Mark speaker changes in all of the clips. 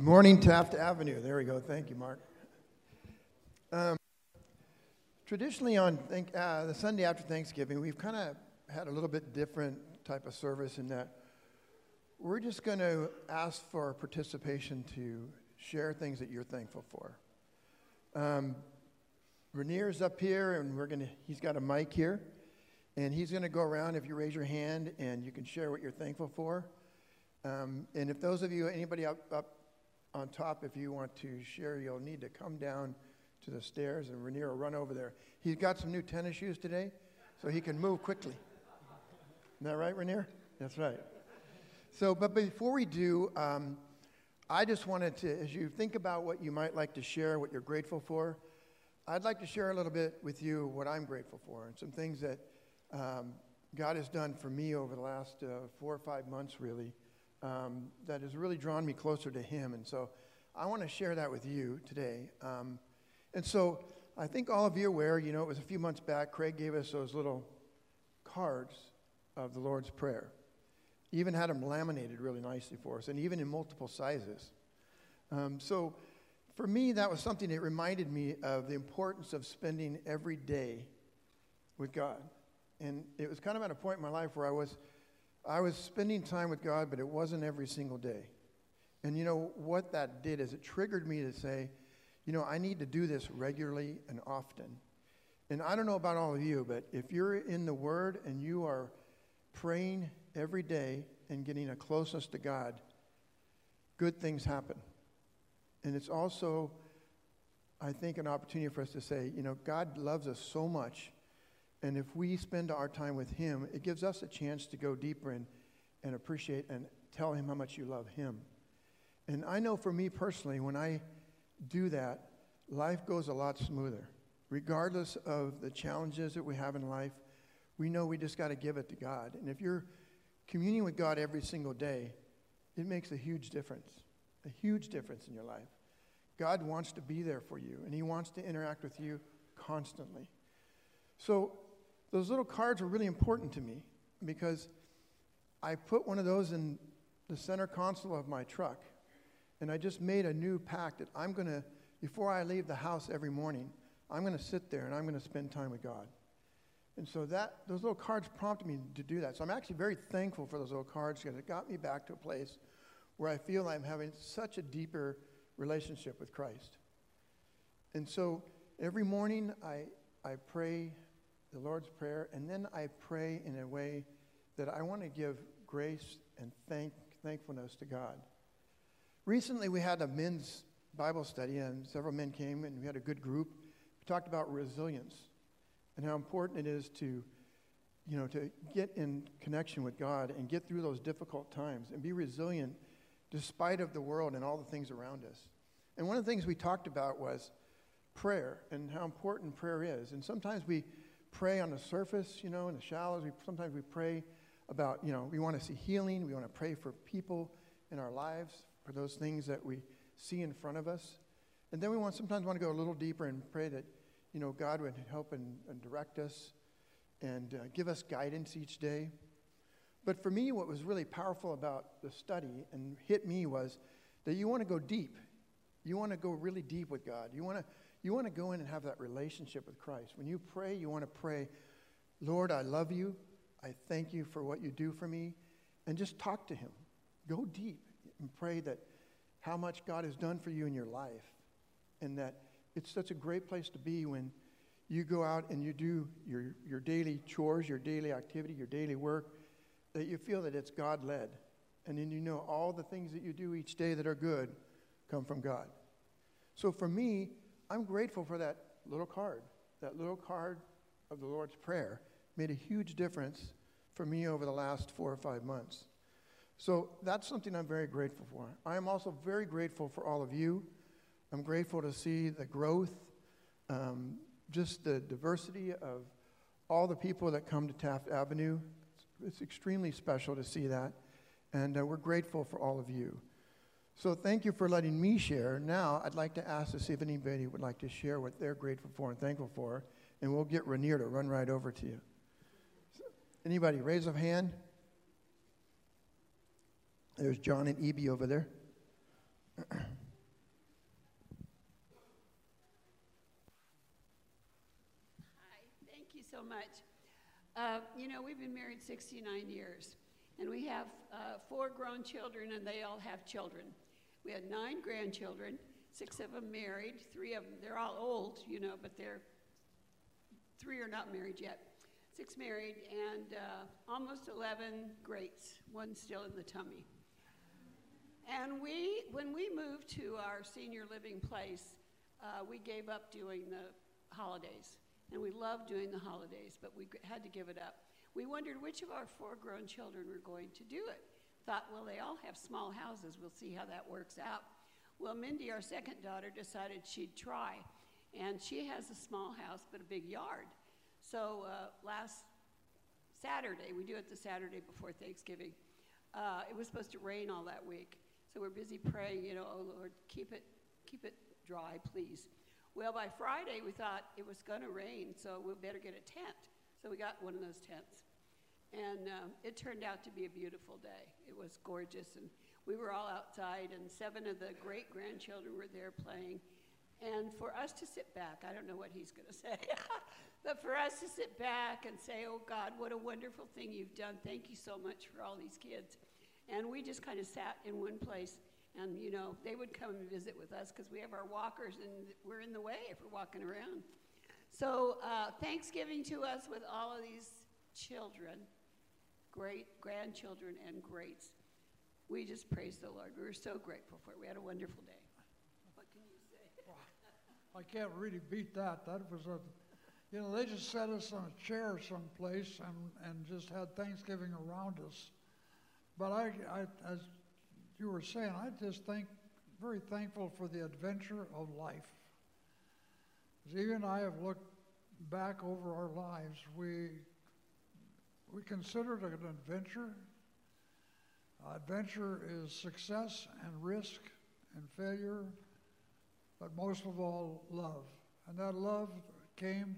Speaker 1: Morning Taft Avenue. There we go. Thank you, Mark. Um, traditionally, on think, uh, the Sunday after Thanksgiving, we've kind of had a little bit different type of service in that we're just going to ask for participation to share things that you're thankful for. Um, Rainier's up here, and we're to. He's got a mic here, and he's going to go around. If you raise your hand, and you can share what you're thankful for. Um, and if those of you, anybody up, up on top, if you want to share, you'll need to come down to the stairs, and Rainier will run over there. He's got some new tennis shoes today, so he can move quickly. Isn't that right, Rainier? That's right. So, but before we do, um, I just wanted to, as you think about what you might like to share, what you're grateful for, I'd like to share a little bit with you what I'm grateful for and some things that um, God has done for me over the last uh, four or five months, really um, that has really drawn me closer to Him. And so I want to share that with you today. Um, and so I think all of you are aware, you know, it was a few months back, Craig gave us those little cards of the Lord's Prayer. even had them laminated really nicely for us, and even in multiple sizes. Um, so for me, that was something that reminded me of the importance of spending every day with God. And it was kind of at a point in my life where I was I was spending time with God, but it wasn't every single day. And you know what that did is it triggered me to say, you know, I need to do this regularly and often. And I don't know about all of you, but if you're in the Word and you are praying every day and getting a closeness to God, good things happen. And it's also, I think, an opportunity for us to say, you know, God loves us so much and if we spend our time with Him, it gives us a chance to go deeper and, and appreciate and tell Him how much you love Him. And I know for me personally, when I do that, life goes a lot smoother. Regardless of the challenges that we have in life, we know we just got to give it to God. And if you're communing with God every single day, it makes a huge difference, a huge difference in your life. God wants to be there for you, and He wants to interact with you constantly. So those little cards were really important to me because I put one of those in the center console of my truck. And I just made a new pact that I'm going to, before I leave the house every morning, I'm going to sit there and I'm going to spend time with God. And so that those little cards prompted me to do that. So I'm actually very thankful for those little cards because it got me back to a place where I feel I'm having such a deeper relationship with Christ. And so every morning I, I pray the Lord's Prayer, and then I pray in a way that I want to give grace and thank, thankfulness to God. Recently, we had a men's Bible study, and several men came, and we had a good group. We talked about resilience and how important it is to, you know, to get in connection with God and get through those difficult times and be resilient despite of the world and all the things around us. And one of the things we talked about was prayer and how important prayer is. And sometimes we pray on the surface, you know, in the shallows. We, sometimes we pray about, you know, we want to see healing. We want to pray for people in our lives, for those things that we see in front of us. And then we want sometimes want to go a little deeper and pray that, you know, God would help and, and direct us and uh, give us guidance each day. But for me, what was really powerful about the study and hit me was that you want to go deep. You want to go really deep with God. You want to you want to go in and have that relationship with Christ. When you pray, you want to pray, Lord, I love you. I thank you for what you do for me. And just talk to Him. Go deep and pray that how much God has done for you in your life. And that it's such a great place to be when you go out and you do your, your daily chores, your daily activity, your daily work, that you feel that it's God led. And then you know all the things that you do each day that are good come from God. So for me, I'm grateful for that little card. That little card of the Lord's Prayer made a huge difference for me over the last four or five months. So that's something I'm very grateful for. I am also very grateful for all of you. I'm grateful to see the growth, um, just the diversity of all the people that come to Taft Avenue. It's, it's extremely special to see that. And uh, we're grateful for all of you. So thank you for letting me share. Now I'd like to ask to see if anybody would like to share what they're grateful for and thankful for, and we'll get Rainier to run right over to you. So, anybody, raise a hand. There's John and Eb over there.
Speaker 2: thank you so much. Uh, you know, we've been married 69 years, and we have uh, four grown children, and they all have children. We had nine grandchildren, six of them married, three of them, they're all old, you know, but they're, three are not married yet. Six married, and uh, almost 11 greats, one still in the tummy. And we, when we moved to our senior living place, uh, we gave up doing the holidays. And we loved doing the holidays, but we had to give it up. We wondered which of our four grown children were going to do it. Thought, well, they all have small houses. We'll see how that works out. Well, Mindy, our second daughter, decided she'd try. And she has a small house, but a big yard. So uh, last Saturday, we do it the Saturday before Thanksgiving, uh, it was supposed to rain all that week. So we're busy praying, you know, oh Lord, keep it, keep it dry, please. Well, by Friday, we thought it was going to rain, so we better get a tent. So we got one of those tents. And um, it turned out to be a beautiful day. It was gorgeous. And we were all outside, and seven of the great grandchildren were there playing. And for us to sit back, I don't know what he's going to say, but for us to sit back and say, Oh God, what a wonderful thing you've done. Thank you so much for all these kids. And we just kind of sat in one place and, you know, they would come and visit with us because we have our walkers and we're in the way if we're walking around. So, uh, Thanksgiving to us with all of these children, great grandchildren, and greats. We just praise the Lord. We were so grateful for it. We had a wonderful day. What can you say?
Speaker 3: I can't really beat that. That was a, you know, they just set us on a chair someplace and, and just had Thanksgiving around us. But I, I, as you were saying, I just think very thankful for the adventure of life. As Evie and I have looked back over our lives, we we consider it an adventure. Uh, adventure is success and risk and failure, but most of all, love. And that love came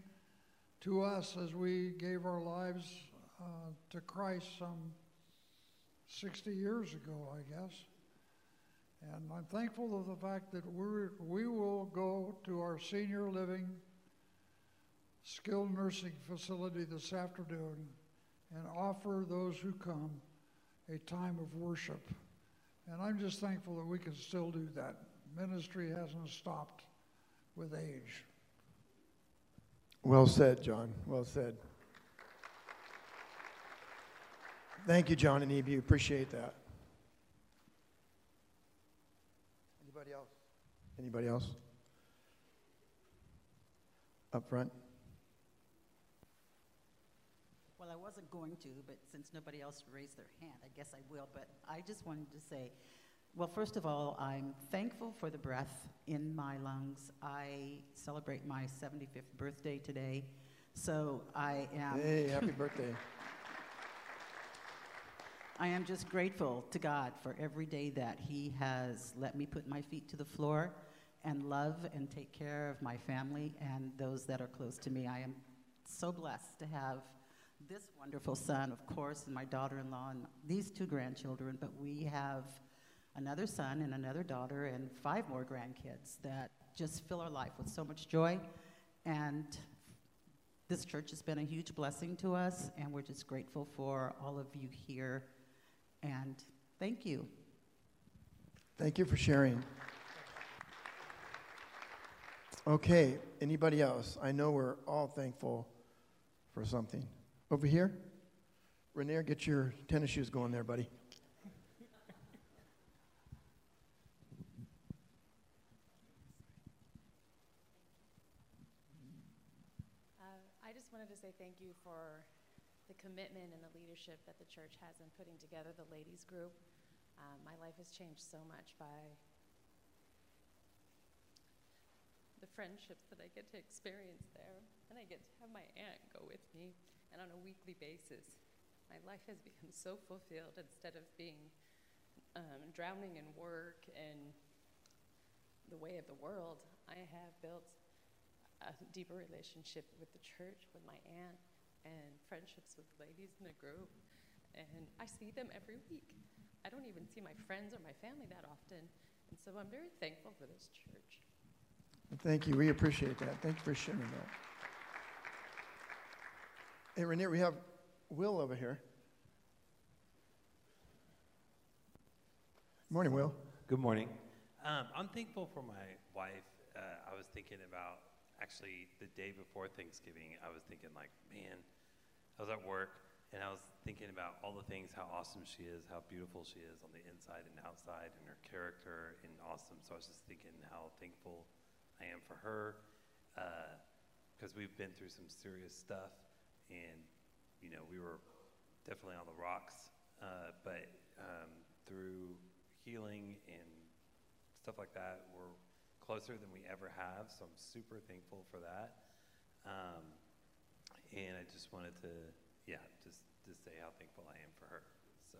Speaker 3: to us as we gave our lives uh, to Christ some 60 years ago, I guess. And I'm thankful of the fact that we we will go to our senior living skilled nursing facility this afternoon and offer those who come a time of worship. And I'm just thankful that we can still do that. Ministry hasn't stopped with age.
Speaker 1: Well said, John. Well said. Thank you, John and Eve. Appreciate that. Anybody else? Anybody else? Up front?
Speaker 4: Well, I wasn't going to, but since nobody else raised their hand, I guess I will. But I just wanted to say, well, first of all, I'm thankful for the breath in my lungs. I celebrate my 75th birthday today, so I am.
Speaker 1: Hey, happy birthday.
Speaker 4: I am just grateful to God for every day that He has let me put my feet to the floor and love and take care of my family and those that are close to me. I am so blessed to have this wonderful son, of course, and my daughter in law, and these two grandchildren, but we have another son and another daughter and five more grandkids that just fill our life with so much joy. And this church has been a huge blessing to us, and we're just grateful for all of you here and thank you.
Speaker 1: Thank you for sharing. Okay, anybody else? I know we're all thankful for something. Over here? Rainier, get your tennis shoes going there, buddy.
Speaker 5: Uh, I just wanted to say thank you for the commitment and the leadership that the church has in putting together the ladies group. Um, my life has changed so much by the friendships that I get to experience there, and I get to have my aunt go with me, and on a weekly basis. My life has become so fulfilled instead of being um, drowning in work and the way of the world. I have built a deeper relationship with the church, with my aunt, and friendships with ladies in the group. And I see them every week. I don't even see my friends or my family that often. And so I'm very thankful for this church.
Speaker 1: Thank you. We appreciate that. Thank you for sharing that. Hey, Rainier, we have Will over here. Good Morning, Will.
Speaker 6: Good morning. Um, I'm thankful for my wife. Uh, I was thinking about actually the day before Thanksgiving. I was thinking like, man, I was at work and I was thinking about all the things, how awesome she is, how beautiful she is on the inside and outside, and her character and awesome. So I was just thinking how thankful I am for her because uh, we've been through some serious stuff, and you know we were definitely on the rocks, uh, but um, through healing and stuff like that, we're closer than we ever have. So I'm super thankful for that. Um, and I just wanted to yeah, just to say how thankful I am for her. So.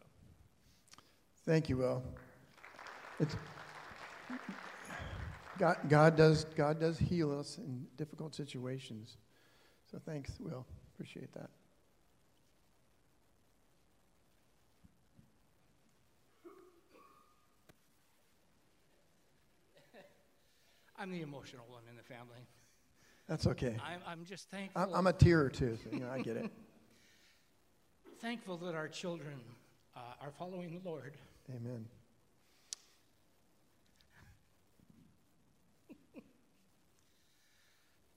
Speaker 1: Thank you, Will. It's, God, God does God does heal us in difficult situations. So thanks, Will. Appreciate that.
Speaker 7: I'm the emotional one in the family.
Speaker 1: That's okay.
Speaker 7: I'm, I'm just thankful.
Speaker 1: I'm, I'm a tear or two, so you know, I get it.
Speaker 7: thankful that our children uh, are following the Lord.
Speaker 1: Amen.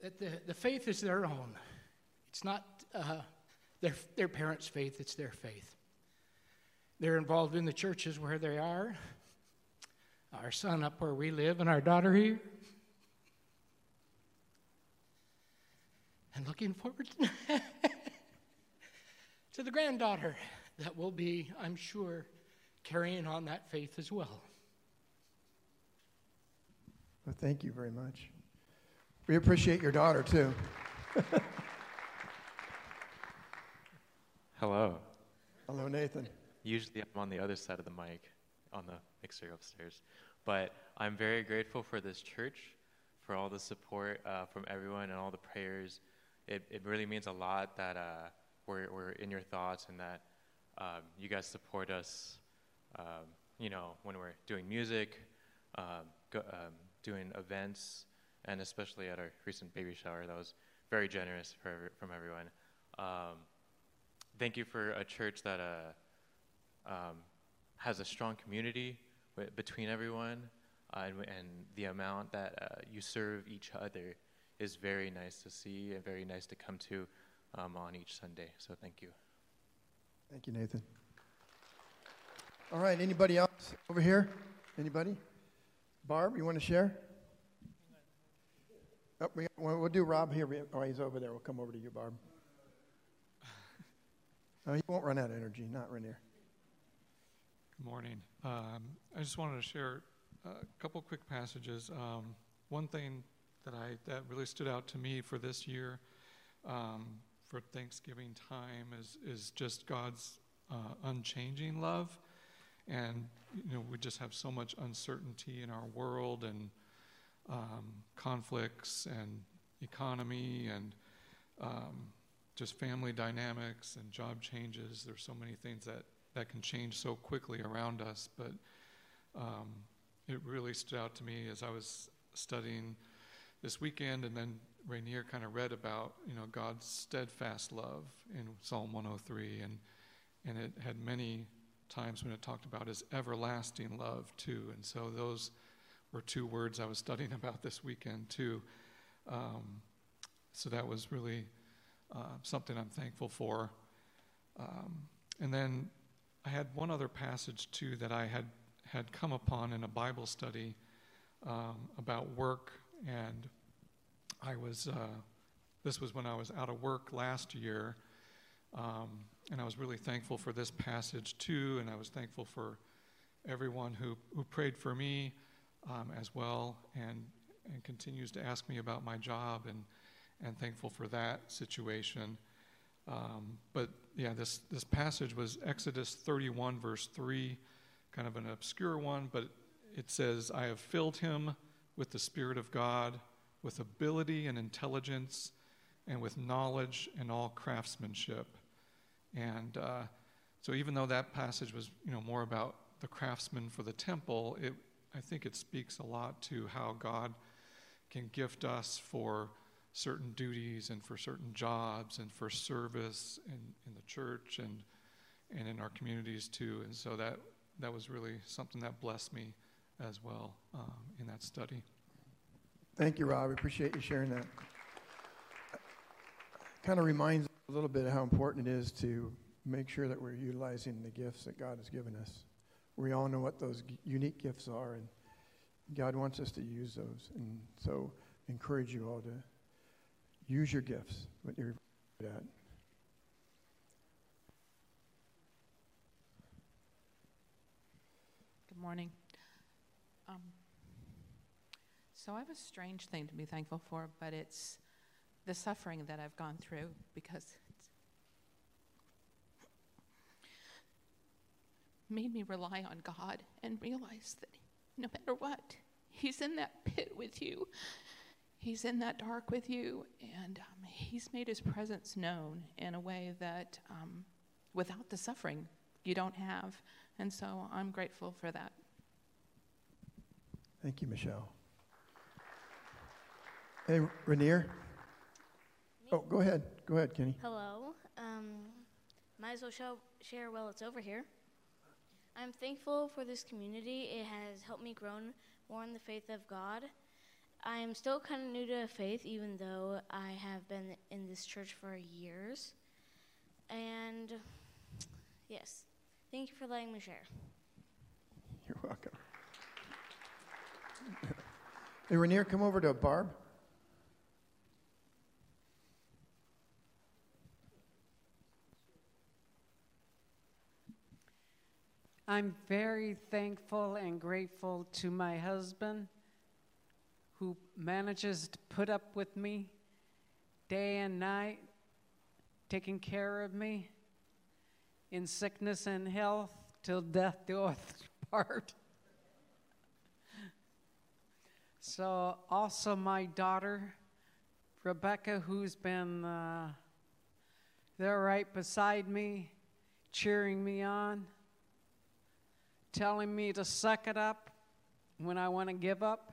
Speaker 7: that the, the faith is their own. It's not uh, their, their parents' faith, it's their faith. They're involved in the churches where they are. Our son up where we live, and our daughter here. And looking forward to the granddaughter that will be, I'm sure, carrying on that faith as well.
Speaker 1: Well, thank you very much. We appreciate your daughter, too.
Speaker 8: Hello.
Speaker 1: Hello, Nathan.
Speaker 8: Usually I'm on the other side of the mic on the mixer upstairs. But I'm very grateful for this church, for all the support uh, from everyone and all the prayers. It, it really means a lot that uh, we're, we're in your thoughts and that um, you guys support us, um, you know, when we're doing music, um, go, um, doing events, and especially at our recent baby shower. That was very generous for, from everyone. Thank you for a church that uh, um, has a strong community between everyone, uh, and, and, the amount that uh, you serve each other is very nice to see and very nice to come to um, on each Sunday. So thank you.
Speaker 1: Thank you, Nathan. All right, anybody else over here? Anybody? Barb, you want to share? Oh, we, we'll do Rob here. Oh, he's over there. We'll come over to you, Barb. He won't run out of energy, not Rainier.
Speaker 9: Good morning. Um, I just wanted to share a couple quick passages. Um, one thing that I that really stood out to me for this year um, for Thanksgiving time is is just God's uh, unchanging love, and you know we just have so much uncertainty in our world and um, conflicts and economy and um, just family dynamics and job changes. There's so many things that that can change so quickly around us, but um, it really stood out to me as I was studying this weekend and then Rainier kind of read about, you know, God's steadfast love in Psalm 103, and and it had many times when it talked about his everlasting love too. And so those were two words I was studying about this weekend too. Um, so that was really uh, something I'm thankful for. Um, and then I had one other passage too that I had had come upon in a Bible study um, about work. And I was, uh, this was when I was out of work last year, um, and I was really thankful for this passage too, and I was thankful for everyone who, who prayed for me um, as well, and, and continues to ask me about my job, and, and thankful for that situation. Um, but yeah, this, this passage was Exodus 31, verse 3, kind of an obscure one, but it says, I have filled him with the Spirit of God with ability and intelligence, and with knowledge and all craftsmanship. And uh, so, even though that passage was, you know, more about the craftsman for the temple, it, I think it speaks a lot to how God can gift us for certain duties and for certain jobs and for service in, in the church and and in our communities too. And so that that was really something that blessed me as well um, in that study.
Speaker 1: Thank you, Rob. We appreciate you sharing that. Kind of reminds a little bit how important it is to make sure that we're utilizing the gifts that God has given us. We all know what those g- unique gifts are, and God wants us to use those. And so, encourage you all to use your gifts, what you're good at.
Speaker 10: Good morning. Um, so I have a strange thing to be thankful for, but it's the suffering that I've gone through because it's made me rely on God and realize that no matter what, He's in that pit with you. He's in that dark with you, and um, He's made His presence known in a way that um, without the suffering you don't have. And so I'm grateful for that.
Speaker 1: Thank you, Michelle. Hey, Rainier. Oh, go ahead. Go ahead, Kenny.
Speaker 11: Hello. Um, might as well show, share while it's over here. I'm thankful for this community. It has helped me grow more in the faith of God. I am still kind of new to faith, even though I have been in this church for years. And yes, thank you for letting me share.
Speaker 1: You're welcome. hey, Rainier, come over to Barb.
Speaker 12: I'm very thankful and grateful to my husband who manages to put up with me day and night, taking care of me in sickness and health till death do us part. So, also my daughter, Rebecca, who's been uh, there right beside me, cheering me on telling me to suck it up when I want to give up.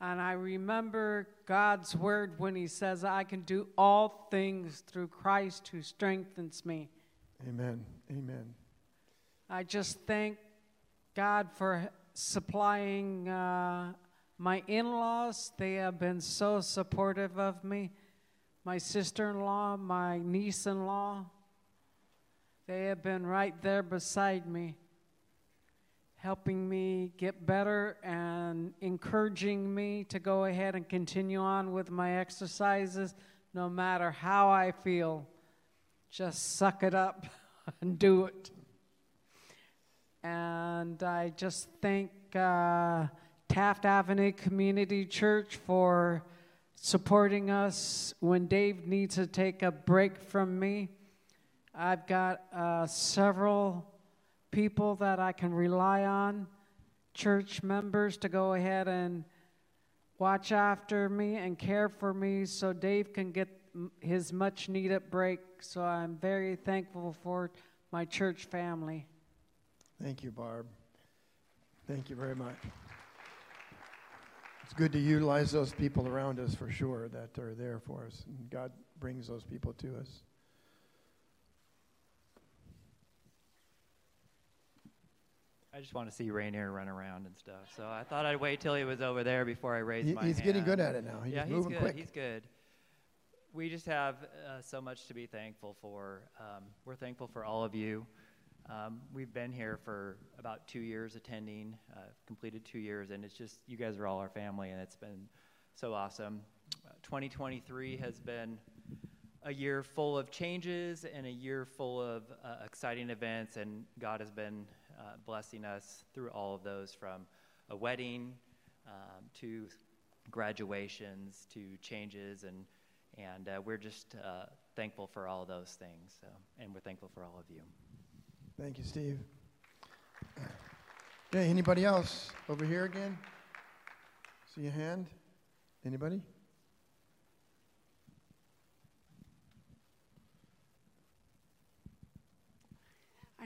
Speaker 12: And I remember God's word when He says, I can do all things through Christ who strengthens me.
Speaker 1: Amen. Amen.
Speaker 12: I just thank God for supplying uh, my in laws. They have been so supportive of me. My sister in law, my niece in law. They have been right there beside me, helping me get better and encouraging me to go ahead and continue on with my exercises no matter how I feel. Just suck it up and do it. And I just thank uh, Taft Avenue Community Church for supporting us when Dave needs to take a break from me. I've got uh, several people that I can rely on, church members, to go ahead and watch after me and care for me so Dave can get his much needed break. So I'm very thankful for my church family.
Speaker 1: Thank you, Barb. Thank you very much. It's good to utilize those people around us for sure that are there for us. And God brings those people to us.
Speaker 13: I just want to see Rainier run around and stuff. So I thought I'd wait till he was over there before I raised
Speaker 1: He-
Speaker 13: my
Speaker 1: he's
Speaker 13: hand.
Speaker 1: getting good at it now. He's
Speaker 13: yeah, he's good.
Speaker 1: quick.
Speaker 13: He's good. We just have uh, so much to be thankful for. Um, we're thankful for all of you. Um, we've been here for about two years attending, uh, completed two years, and it's just, you guys are all our family, and it's been so awesome. Uh, 2023 has been a year full of changes and a year full of uh, exciting events, and God has been uh, blessing us through all of those from a wedding um, to graduations to changes, and, and uh, we're just uh, thankful for all those things, so, and we're thankful for all of you.
Speaker 1: Thank you, Steve. Okay, anybody else? Over here again? See a hand? Anybody?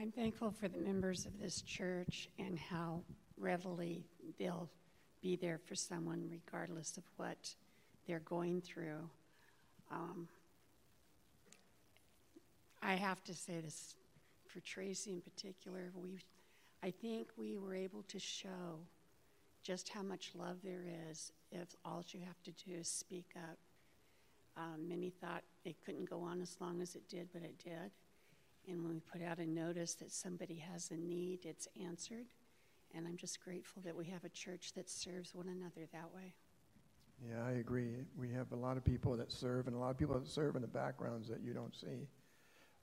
Speaker 14: I'm thankful for the members of this church and how readily they'll be there for someone regardless of what they're going through. Um, I have to say this for Tracy in particular. We, I think we were able to show just how much love there is if all you have to do is speak up. Um, many thought it couldn't go on as long as it did, but it did. And when we put out a notice that somebody has a need, it's answered. And I'm just grateful that we have a church that serves one another that way.
Speaker 1: Yeah, I agree. We have a lot of people that serve and a lot of people that serve in the backgrounds that you don't see.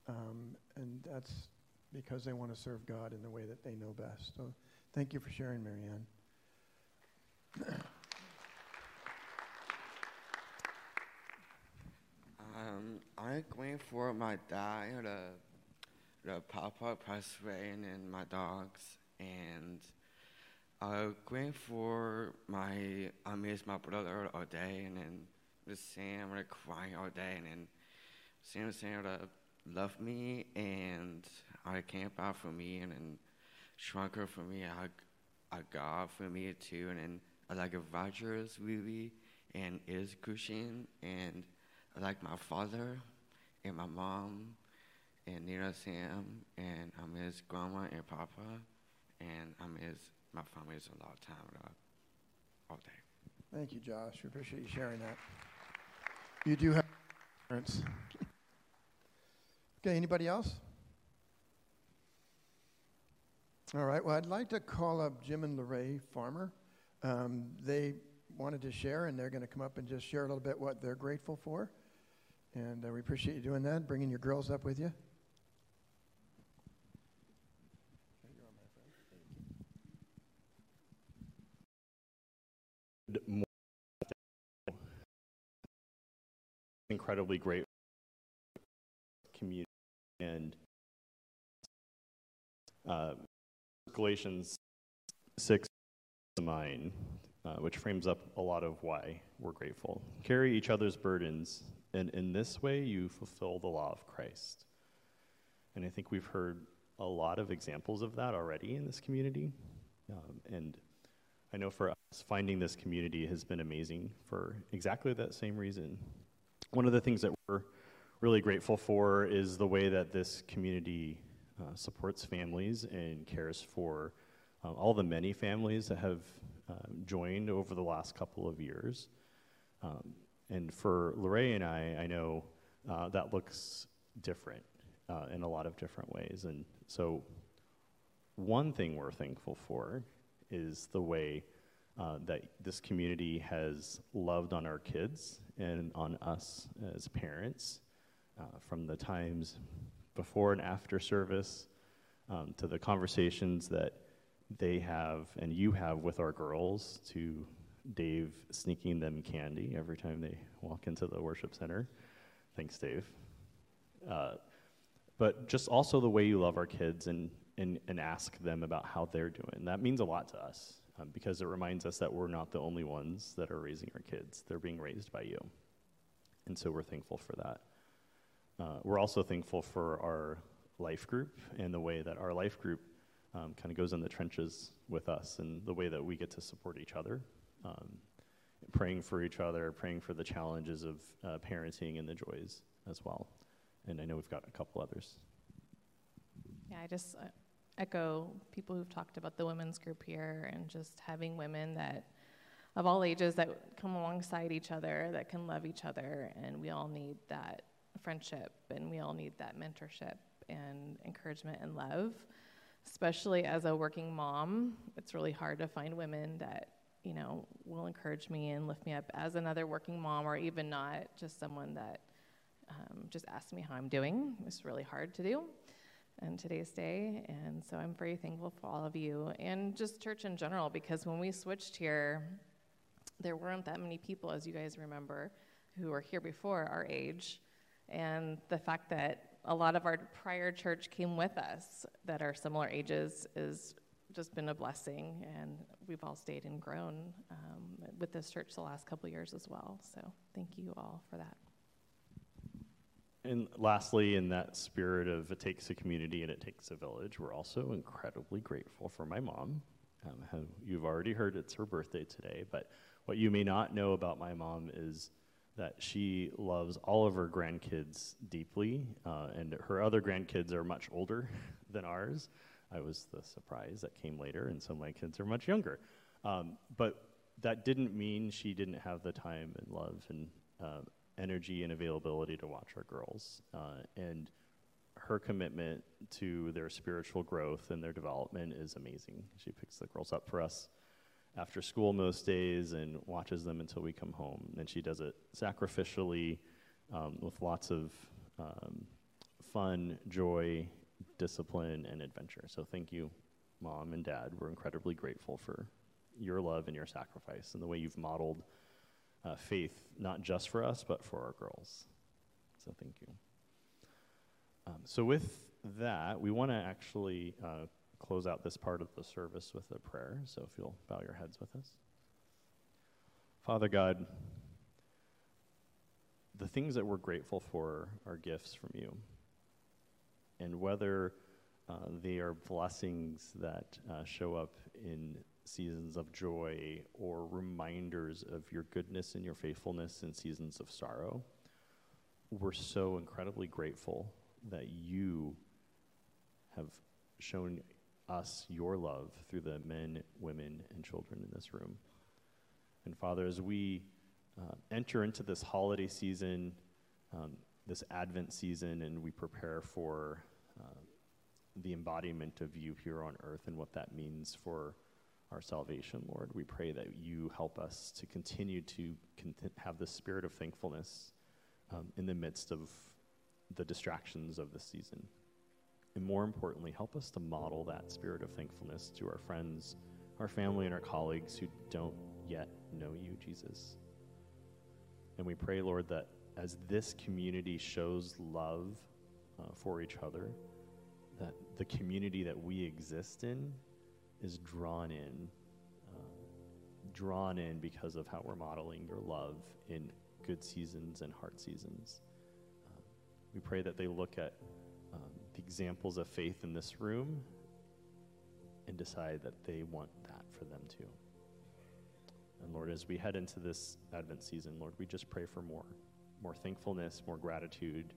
Speaker 1: Um, and that's because they want to serve God in the way that they know best. So thank you for sharing, Marianne.
Speaker 15: um, I'm going for my dad, the, the Papa away, and my dogs. And I'm going for my, I miss my brother all day, and then the Sam, like crying all day, and then Sam saying that love me, and I camp out for me, and then Shrunker for me, I, I God for me too, and then I like a Rogers movie, and is Cushion, and I like my father, and my mom, and Nina Sam, and I miss Grandma and Papa, and I miss my family a lot of time uh, all day.
Speaker 1: Thank you, Josh. We appreciate you sharing that. You do have parents. okay, anybody else? All right, well, I'd like to call up Jim and Lorraine Farmer. Um, they wanted to share, and they're going to come up and just share a little bit what they're grateful for. And uh, we appreciate you doing that, bringing your girls up with you.
Speaker 16: more incredibly great community and uh, Galatians 6 mine, uh, which frames up a lot of why we're grateful. Carry each other's burdens, and in this way you fulfill the law of Christ. And I think we've heard a lot of examples of that already in this community. Um, and I know for us, finding this community has been amazing for exactly that same reason. One of the things that we're really grateful for is the way that this community uh, supports families and cares for uh, all the many families that have uh, joined over the last couple of years. Um, and for Lorraine and I, I know uh, that looks different uh, in a lot of different ways. And so, one thing we're thankful for is the way uh, that this community has loved on our kids and on us as parents uh, from the times before and after service um, to the conversations that they have and you have with our girls to Dave sneaking them candy every time they walk into the worship center. Thanks, Dave. Uh, but just also the way you love our kids and, and, and ask them about how they're doing. That means a lot to us um, because it reminds us that we're not the only ones that are raising our kids. They're being raised by you. And so we're thankful for that. Uh, we're also thankful for our life group and the way that our life group um, kind of goes in the trenches with us and the way that we get to support each other, um, praying for each other, praying for the challenges of uh, parenting and the joys as well. And I know we've got a couple others.
Speaker 17: Yeah, I just uh, echo people who've talked about the women's group here and just having women that of all ages that come alongside each other that can love each other and we all need that friendship and we all need that mentorship and encouragement and love especially as a working mom. It's really hard to find women that you know will encourage me and lift me up as another working mom or even not just someone that um, just asks me how i'm doing. It's really hard to do in today's day. And so I'm very thankful for all of you and just church in general because when we switched here, there weren't that many people, as you guys remember, who were here before our age. And the fact that a lot of our prior church came with us that are similar ages is just been a blessing. And we've all stayed and grown um, with this church the last couple years as well. So thank you all for that.
Speaker 16: And lastly, in that spirit of it takes a community and it takes a village, we're also incredibly grateful for my mom. Um, you've already heard it's her birthday today, but What you may not know about my mom is that she loves all of her grandkids deeply, uh, and her other grandkids are much older than ours. I was the surprise that came later, and so my kids are much younger. Um, but that didn't mean she didn't have the time and love and uh, energy and availability to watch our girls. Uh, and her commitment to their spiritual growth and their development is amazing. She picks the girls up for us after school most days and watches them until we come home. And she does it sacrificially um, with lots of um, fun, joy, discipline, and adventure. So thank you, mom and dad. We're incredibly grateful for your love and your sacrifice and the way you've modeled uh, faith, not just for us, but for our girls. So thank you. Um, so, with that, we want to actually uh, close out this part of the service with a prayer. So, if you'll bow your heads with us. Father God, the things that we're grateful for are gifts from you. And whether uh, they are blessings that uh, show up in seasons of joy or reminders of your goodness and your faithfulness in seasons of sorrow, we're so incredibly grateful that you have shown us your love through the men, women, and children in this room. And Father, as we uh, enter into this holiday season, um, this Advent season, and we prepare for uh, the embodiment of you here on earth and what that means for our salvation, Lord, we pray that you help us to continue to have the spirit of thankfulness um, in the midst of the distractions of the season. And more importantly, help us to model that spirit of thankfulness to our friends, our family, and our colleagues who don't yet know you, Jesus. And we pray, Lord, that as this community shows love uh, for each other, that the community that we exist in is drawn in, uh, drawn in because of how we're modeling your love in good seasons and hard seasons. We pray that they look at um, the examples of faith in this room and decide that they want that for them too. And Lord, as we head into this Advent season, Lord, we just pray for more, more thankfulness, more gratitude,